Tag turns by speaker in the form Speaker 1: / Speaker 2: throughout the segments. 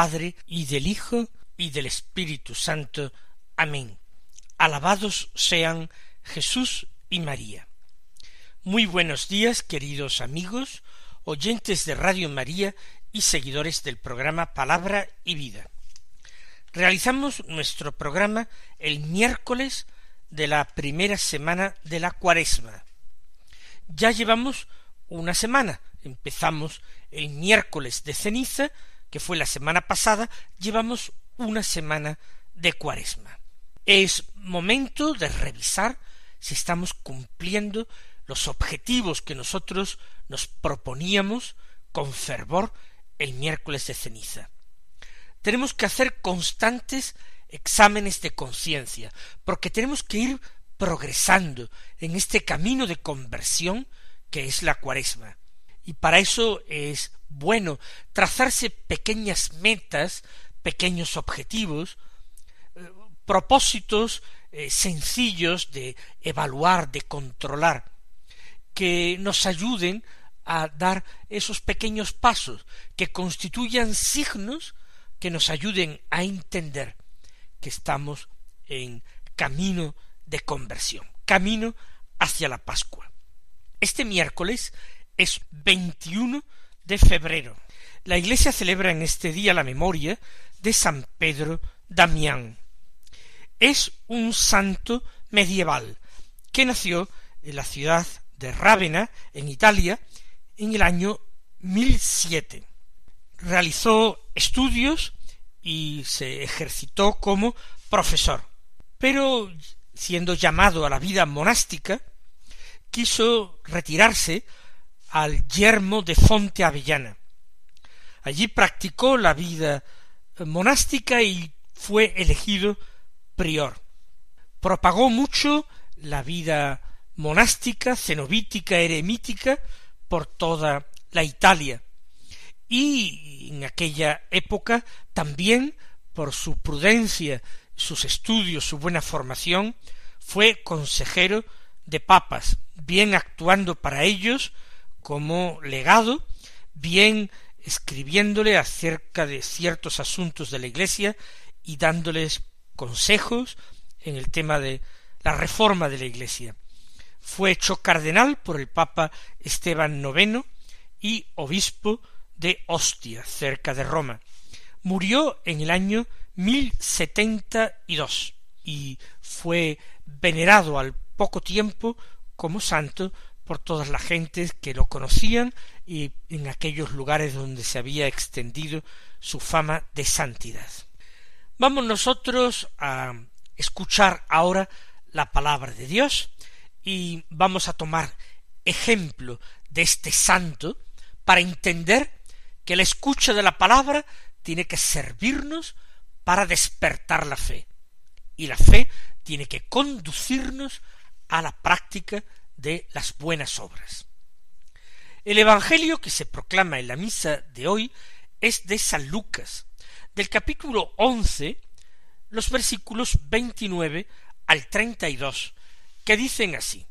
Speaker 1: Padre y del Hijo y del Espíritu Santo. Amén. Alabados sean Jesús y María. Muy buenos días, queridos amigos, oyentes de Radio María y seguidores del programa Palabra y Vida. Realizamos nuestro programa el miércoles de la primera semana de la cuaresma. Ya llevamos una semana, empezamos el miércoles de ceniza, que fue la semana pasada, llevamos una semana de cuaresma. Es momento de revisar si estamos cumpliendo los objetivos que nosotros nos proponíamos con fervor el miércoles de ceniza. Tenemos que hacer constantes exámenes de conciencia, porque tenemos que ir progresando en este camino de conversión que es la cuaresma. Y para eso es bueno trazarse pequeñas metas, pequeños objetivos, eh, propósitos eh, sencillos de evaluar, de controlar, que nos ayuden a dar esos pequeños pasos, que constituyan signos que nos ayuden a entender que estamos en camino de conversión, camino hacia la Pascua. Este miércoles es 21 de febrero. La Iglesia celebra en este día la memoria de San Pedro Damián. Es un santo medieval que nació en la ciudad de Rávena, en Italia, en el año 1007. Realizó estudios y se ejercitó como profesor. Pero, siendo llamado a la vida monástica, quiso retirarse al yermo de Fonte Avellana. Allí practicó la vida monástica y fue elegido prior. Propagó mucho la vida monástica, cenobítica, eremítica por toda la Italia. Y en aquella época también, por su prudencia, sus estudios, su buena formación, fue consejero de papas, bien actuando para ellos como legado, bien escribiéndole acerca de ciertos asuntos de la Iglesia y dándoles consejos en el tema de la reforma de la Iglesia. Fue hecho cardenal por el Papa Esteban IX y obispo de Ostia, cerca de Roma. Murió en el año mil setenta y dos y fue venerado al poco tiempo como santo por todas las gentes que lo conocían y en aquellos lugares donde se había extendido su fama de santidad. Vamos nosotros a escuchar ahora la palabra de Dios y vamos a tomar ejemplo de este santo para entender que la escucha de la palabra tiene que servirnos para despertar la fe y la fe tiene que conducirnos a la práctica de las buenas obras. El Evangelio que se proclama en la misa de hoy es de San Lucas, del capítulo once, los versículos veintinueve al treinta y dos, que dicen así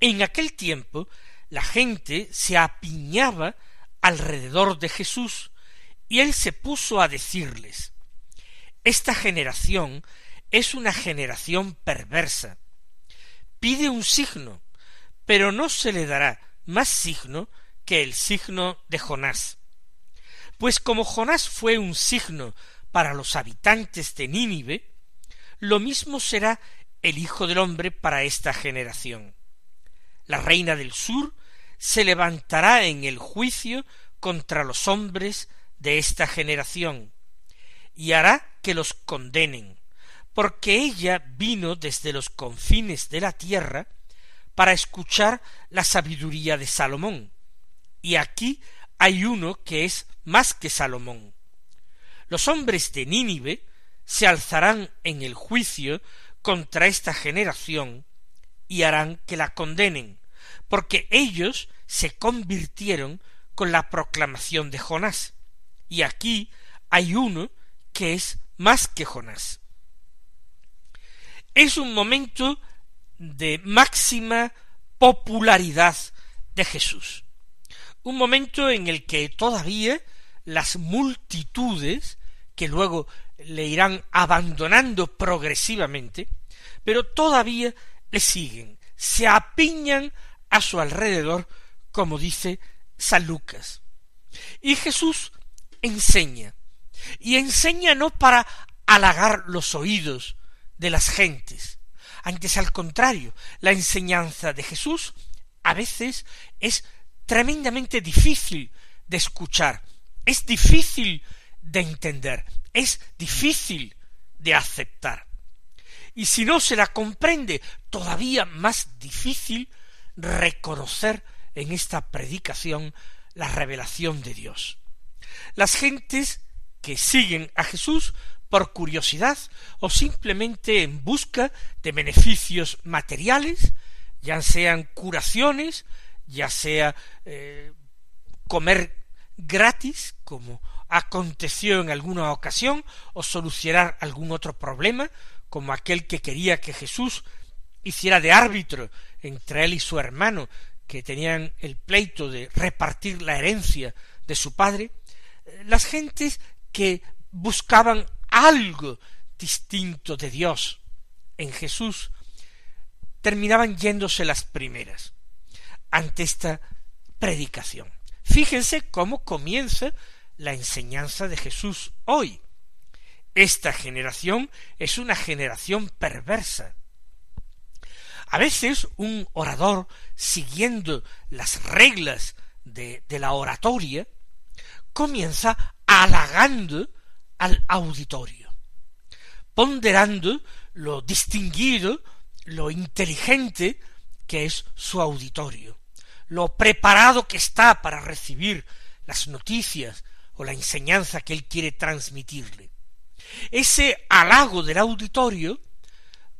Speaker 1: En aquel tiempo la gente se apiñaba alrededor de Jesús, y él se puso a decirles Esta generación es una generación perversa. Pide un signo, pero no se le dará más signo que el signo de Jonás. Pues como Jonás fue un signo para los habitantes de Nínive, lo mismo será el Hijo del Hombre para esta generación. La reina del sur se levantará en el juicio contra los hombres de esta generación, y hará que los condenen, porque ella vino desde los confines de la tierra para escuchar la sabiduría de Salomón. Y aquí hay uno que es más que Salomón. Los hombres de Nínive se alzarán en el juicio contra esta generación y harán que la condenen, porque ellos se convirtieron con la proclamación de Jonás. Y aquí hay uno que es más que Jonás. Es un momento de máxima popularidad de Jesús. Un momento en el que todavía las multitudes, que luego le irán abandonando progresivamente, pero todavía le siguen, se apiñan a su alrededor, como dice San Lucas. Y Jesús enseña, y enseña no para halagar los oídos de las gentes, antes al contrario, la enseñanza de Jesús a veces es tremendamente difícil de escuchar, es difícil de entender, es difícil de aceptar. Y si no se la comprende, todavía más difícil reconocer en esta predicación la revelación de Dios. Las gentes que siguen a Jesús por curiosidad o simplemente en busca de beneficios materiales, ya sean curaciones, ya sea eh, comer gratis, como aconteció en alguna ocasión, o solucionar algún otro problema, como aquel que quería que Jesús hiciera de árbitro entre él y su hermano, que tenían el pleito de repartir la herencia de su padre, las gentes que buscaban algo distinto de Dios en Jesús, terminaban yéndose las primeras ante esta predicación. Fíjense cómo comienza la enseñanza de Jesús hoy. Esta generación es una generación perversa. A veces un orador, siguiendo las reglas de, de la oratoria, comienza halagando al auditorio, ponderando lo distinguido, lo inteligente que es su auditorio, lo preparado que está para recibir las noticias o la enseñanza que él quiere transmitirle. Ese halago del auditorio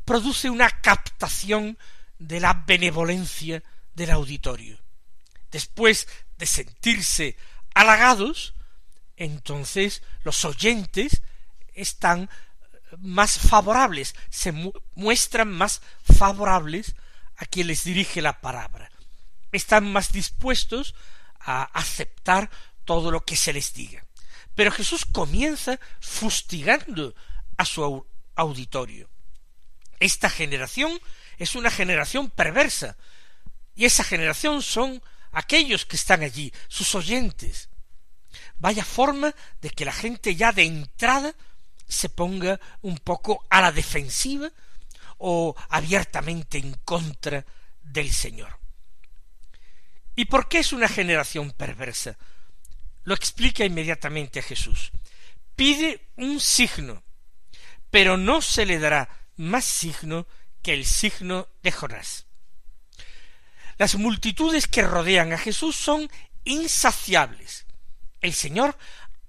Speaker 1: produce una captación de la benevolencia del auditorio. Después de sentirse halagados, entonces los oyentes están más favorables, se muestran más favorables a quien les dirige la palabra. Están más dispuestos a aceptar todo lo que se les diga. Pero Jesús comienza fustigando a su auditorio. Esta generación es una generación perversa, y esa generación son aquellos que están allí, sus oyentes, vaya forma de que la gente ya de entrada se ponga un poco a la defensiva o abiertamente en contra del Señor. ¿Y por qué es una generación perversa? Lo explica inmediatamente Jesús. Pide un signo, pero no se le dará más signo que el signo de Jonás. Las multitudes que rodean a Jesús son insaciables, el Señor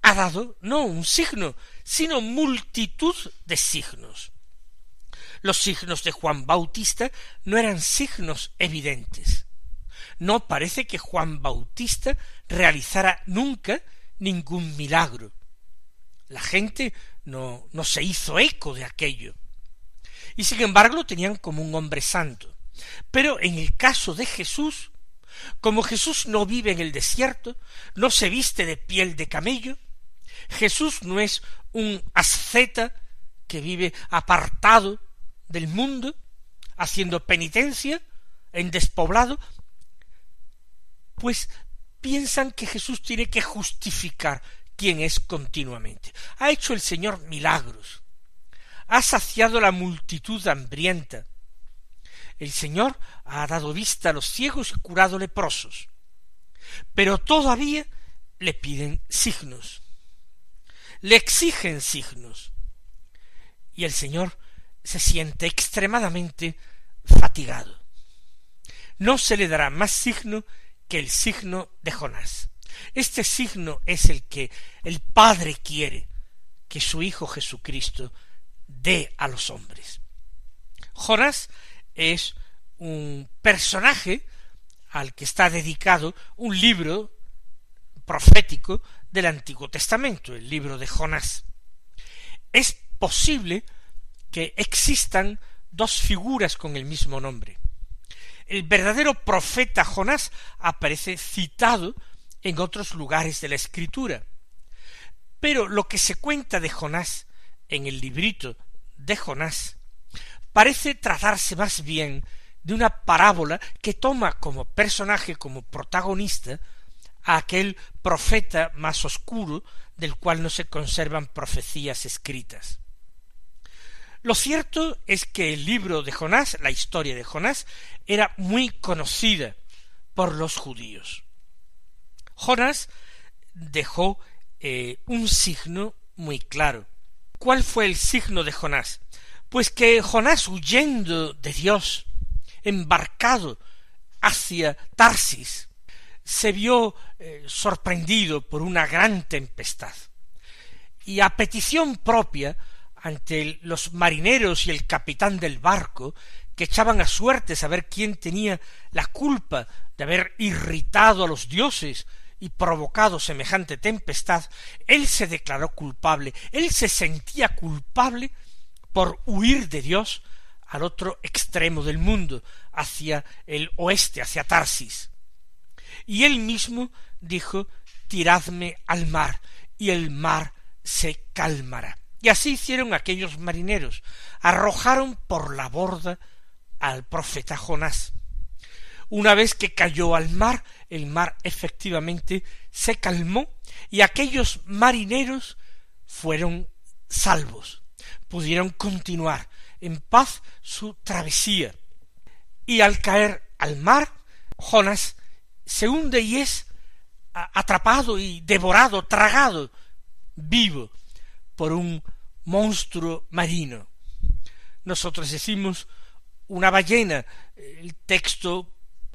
Speaker 1: ha dado no un signo, sino multitud de signos. Los signos de Juan Bautista no eran signos evidentes. No parece que Juan Bautista realizara nunca ningún milagro. La gente no, no se hizo eco de aquello. Y sin embargo lo tenían como un hombre santo. Pero en el caso de Jesús, como Jesús no vive en el desierto, no se viste de piel de camello, Jesús no es un asceta que vive apartado del mundo, haciendo penitencia en despoblado, pues piensan que Jesús tiene que justificar quién es continuamente. Ha hecho el Señor milagros, ha saciado la multitud hambrienta, el Señor ha dado vista a los ciegos y curado leprosos. Pero todavía le piden signos. Le exigen signos. Y el Señor se siente extremadamente fatigado. No se le dará más signo que el signo de Jonás. Este signo es el que el Padre quiere que su Hijo Jesucristo dé a los hombres. Jonás es un personaje al que está dedicado un libro profético del Antiguo Testamento, el libro de Jonás. Es posible que existan dos figuras con el mismo nombre. El verdadero profeta Jonás aparece citado en otros lugares de la Escritura. Pero lo que se cuenta de Jonás en el librito de Jonás parece tratarse más bien de una parábola que toma como personaje, como protagonista, a aquel profeta más oscuro del cual no se conservan profecías escritas. Lo cierto es que el libro de Jonás, la historia de Jonás, era muy conocida por los judíos. Jonás dejó eh, un signo muy claro. ¿Cuál fue el signo de Jonás? Pues que Jonás huyendo de Dios, embarcado hacia Tarsis, se vio eh, sorprendido por una gran tempestad. Y a petición propia, ante los marineros y el capitán del barco, que echaban a suerte saber quién tenía la culpa de haber irritado a los dioses y provocado semejante tempestad, él se declaró culpable, él se sentía culpable por huir de Dios al otro extremo del mundo, hacia el oeste, hacia Tarsis. Y él mismo dijo tiradme al mar, y el mar se calmará. Y así hicieron aquellos marineros, arrojaron por la borda al profeta Jonás. Una vez que cayó al mar, el mar efectivamente se calmó y aquellos marineros fueron salvos, pudieron continuar en paz su travesía. Y al caer al mar, Jonás se hunde y es atrapado y devorado, tragado, vivo, por un monstruo marino. Nosotros decimos una ballena, el texto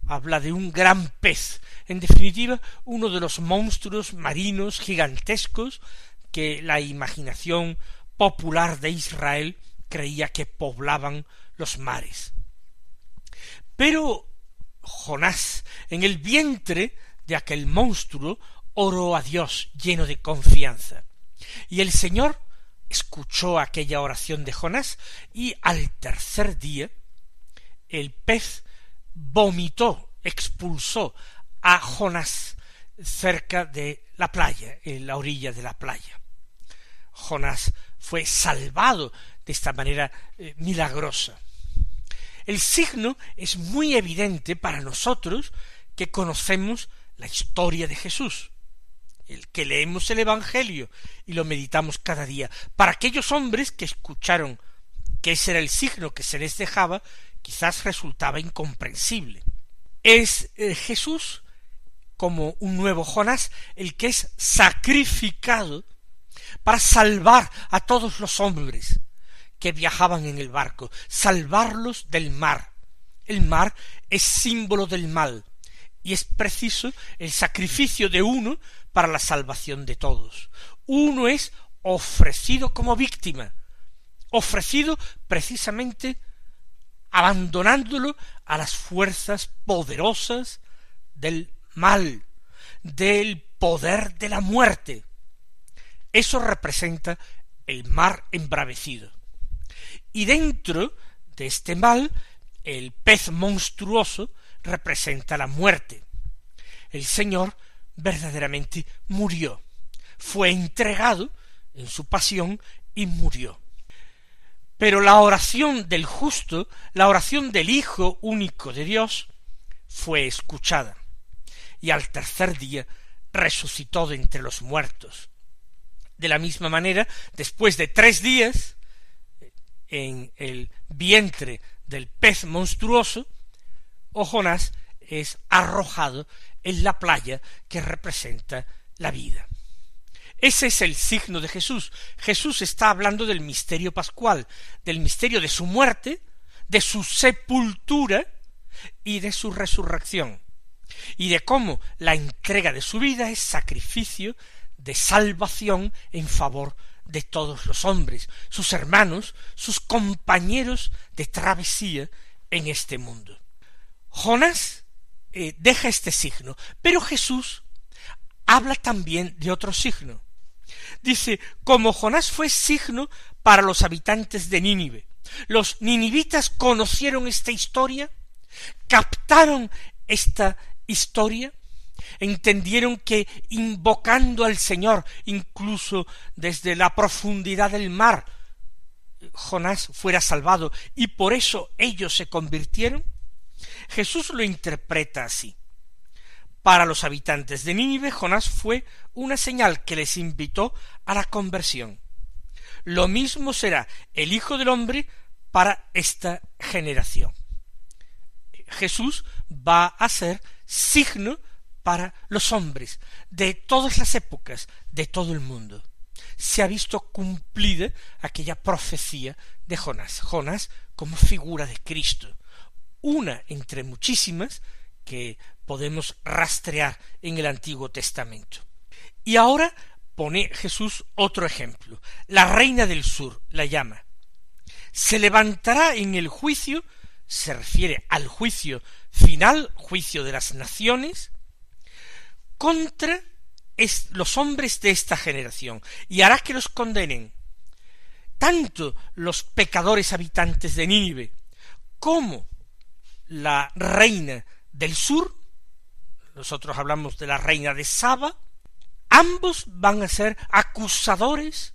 Speaker 1: habla de un gran pez, en definitiva, uno de los monstruos marinos gigantescos que la imaginación popular de Israel creía que poblaban los mares. Pero Jonás, en el vientre de aquel monstruo, oró a Dios lleno de confianza. Y el Señor escuchó aquella oración de Jonás y al tercer día el pez vomitó, expulsó a Jonás cerca de la playa, en la orilla de la playa. Jonás fue salvado de esta manera eh, milagrosa. El signo es muy evidente para nosotros que conocemos la historia de Jesús, el que leemos el Evangelio y lo meditamos cada día. Para aquellos hombres que escucharon que ese era el signo que se les dejaba, quizás resultaba incomprensible. Es eh, Jesús, como un nuevo Jonás, el que es sacrificado para salvar a todos los hombres que viajaban en el barco, salvarlos del mar. El mar es símbolo del mal, y es preciso el sacrificio de uno para la salvación de todos. Uno es ofrecido como víctima, ofrecido precisamente abandonándolo a las fuerzas poderosas del mal, del poder de la muerte. Eso representa el mar embravecido. Y dentro de este mal, el pez monstruoso representa la muerte. El Señor verdaderamente murió, fue entregado en su pasión y murió. Pero la oración del justo, la oración del Hijo único de Dios, fue escuchada, y al tercer día resucitó de entre los muertos. De la misma manera, después de tres días, en el vientre del pez monstruoso, o Jonás es arrojado en la playa que representa la vida. Ese es el signo de Jesús. Jesús está hablando del misterio pascual, del misterio de su muerte, de su sepultura y de su resurrección, y de cómo la entrega de su vida es sacrificio de salvación en favor de todos los hombres, sus hermanos, sus compañeros de travesía en este mundo. Jonás eh, deja este signo, pero Jesús habla también de otro signo. Dice, como Jonás fue signo para los habitantes de Nínive, los ninivitas conocieron esta historia, captaron esta historia, entendieron que invocando al Señor, incluso desde la profundidad del mar, Jonás fuera salvado y por eso ellos se convirtieron? Jesús lo interpreta así. Para los habitantes de Nínive, Jonás fue una señal que les invitó a la conversión. Lo mismo será el Hijo del Hombre para esta generación. Jesús va a ser signo para los hombres de todas las épocas, de todo el mundo. Se ha visto cumplida aquella profecía de Jonás. Jonás como figura de Cristo, una entre muchísimas que podemos rastrear en el Antiguo Testamento. Y ahora pone Jesús otro ejemplo. La reina del sur la llama. Se levantará en el juicio, se refiere al juicio final, juicio de las naciones, contra los hombres de esta generación, y hará que los condenen. Tanto los pecadores habitantes de Nínive como la reina del sur, nosotros hablamos de la reina de Saba, ambos van a ser acusadores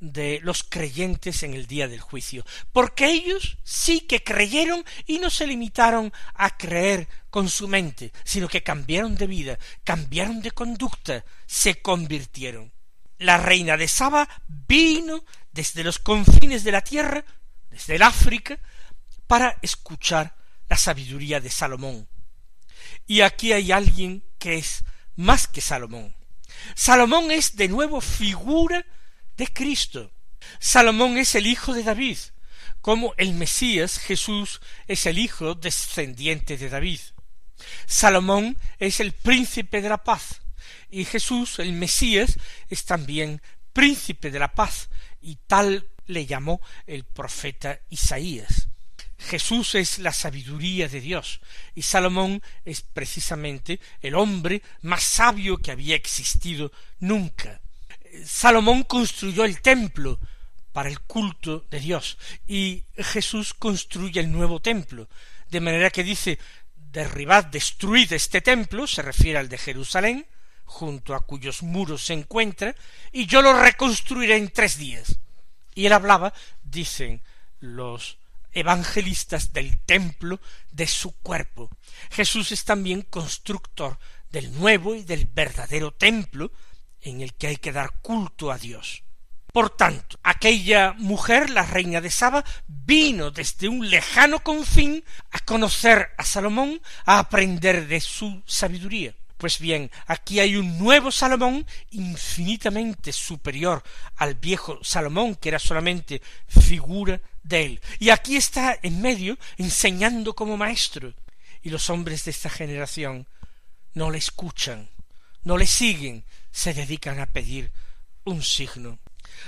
Speaker 1: de los creyentes en el día del juicio, porque ellos sí que creyeron y no se limitaron a creer con su mente, sino que cambiaron de vida, cambiaron de conducta, se convirtieron. La reina de Saba vino desde los confines de la tierra, desde el África, para escuchar la sabiduría de Salomón. Y aquí hay alguien que es más que Salomón. Salomón es de nuevo figura de Cristo. Salomón es el hijo de David, como el Mesías Jesús es el hijo descendiente de David. Salomón es el príncipe de la paz, y Jesús, el Mesías, es también príncipe de la paz, y tal le llamó el profeta Isaías. Jesús es la sabiduría de Dios y Salomón es precisamente el hombre más sabio que había existido nunca. Salomón construyó el templo para el culto de Dios y Jesús construye el nuevo templo, de manera que dice derribad, destruid este templo, se refiere al de Jerusalén, junto a cuyos muros se encuentra, y yo lo reconstruiré en tres días. Y él hablaba, dicen los evangelistas, del templo de su cuerpo. Jesús es también constructor del nuevo y del verdadero templo en el que hay que dar culto a Dios. Por tanto, aquella mujer, la reina de Saba, vino desde un lejano confín a conocer a Salomón, a aprender de su sabiduría. Pues bien, aquí hay un nuevo Salomón infinitamente superior al viejo Salomón, que era solamente figura de él. Y aquí está en medio enseñando como maestro. Y los hombres de esta generación no le escuchan, no le siguen, se dedican a pedir un signo.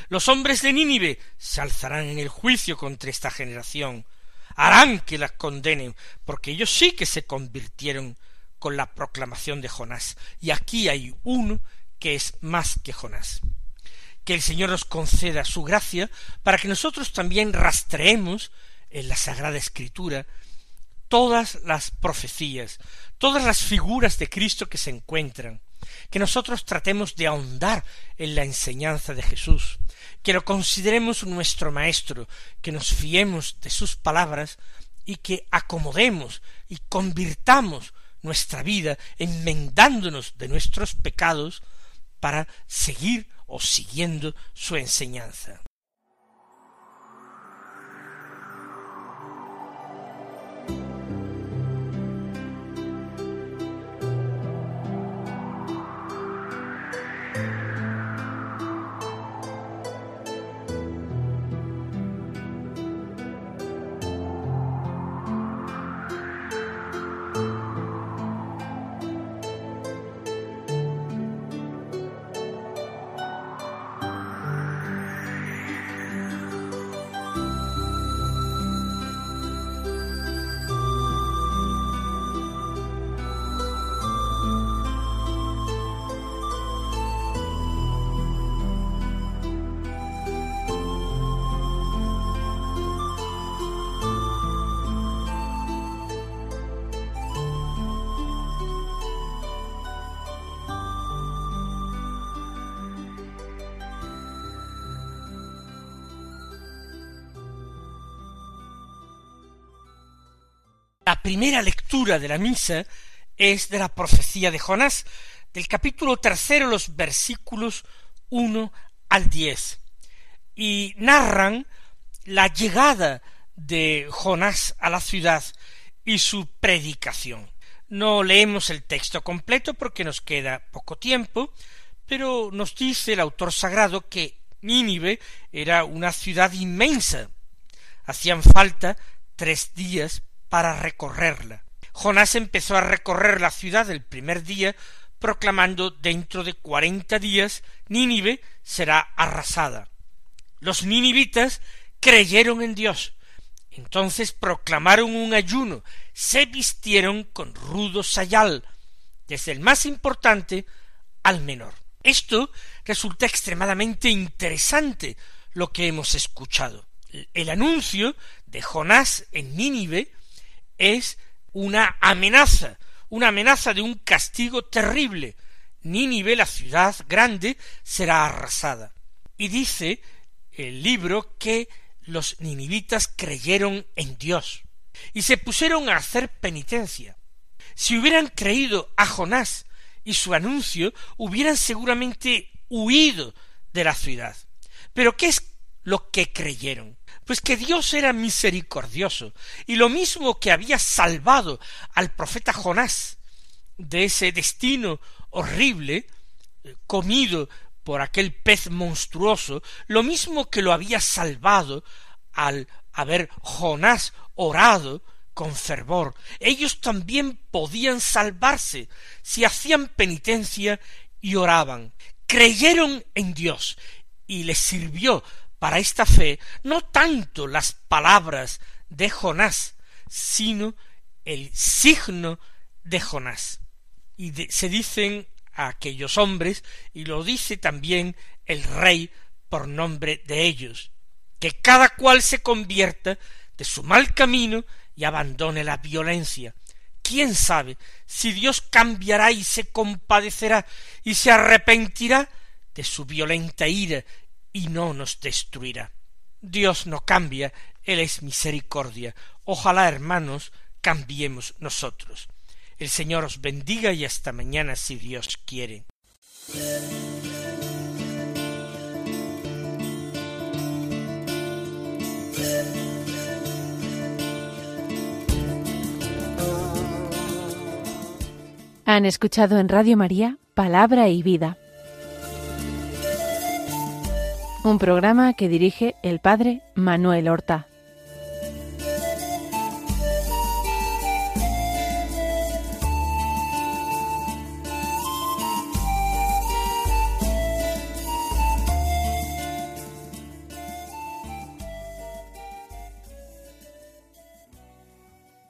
Speaker 1: Los hombres de Nínive se alzarán en el juicio contra esta generación, harán que la condenen, porque ellos sí que se convirtieron con la proclamación de Jonás. Y aquí hay uno que es más que Jonás. Que el Señor nos conceda su gracia para que nosotros también rastreemos en la Sagrada Escritura todas las profecías, todas las figuras de Cristo que se encuentran, que nosotros tratemos de ahondar en la enseñanza de Jesús, que lo consideremos nuestro Maestro, que nos fiemos de sus palabras y que acomodemos y convirtamos nuestra vida enmendándonos de nuestros pecados para seguir o siguiendo su enseñanza. La primera lectura de la misa es de la profecía de Jonás, del capítulo tercero, los versículos uno al diez, y narran la llegada de Jonás a la ciudad y su predicación. No leemos el texto completo porque nos queda poco tiempo, pero nos dice el autor sagrado que Nínive era una ciudad inmensa. Hacían falta tres días para recorrerla. Jonás empezó a recorrer la ciudad el primer día proclamando dentro de cuarenta días Nínive será arrasada. Los ninivitas creyeron en Dios. Entonces proclamaron un ayuno, se vistieron con rudo sayal, desde el más importante al menor. Esto resulta extremadamente interesante lo que hemos escuchado. El anuncio de Jonás en Nínive es una amenaza, una amenaza de un castigo terrible. Nínive, la ciudad grande, será arrasada. Y dice el libro que los ninivitas creyeron en Dios y se pusieron a hacer penitencia. Si hubieran creído a Jonás y su anuncio, hubieran seguramente huido de la ciudad. Pero ¿qué es lo que creyeron? Pues que Dios era misericordioso, y lo mismo que había salvado al profeta Jonás de ese destino horrible, eh, comido por aquel pez monstruoso, lo mismo que lo había salvado al haber Jonás orado con fervor. Ellos también podían salvarse si hacían penitencia y oraban. Creyeron en Dios y les sirvió para esta fe no tanto las palabras de Jonás, sino el signo de Jonás. Y se dicen a aquellos hombres, y lo dice también el rey por nombre de ellos, que cada cual se convierta de su mal camino y abandone la violencia. ¿Quién sabe si Dios cambiará y se compadecerá y se arrepentirá de su violenta ira y no nos destruirá. Dios no cambia, Él es misericordia. Ojalá, hermanos, cambiemos nosotros. El Señor os bendiga y hasta mañana si Dios quiere.
Speaker 2: Han escuchado en Radio María Palabra y Vida un programa que dirige el padre Manuel Horta.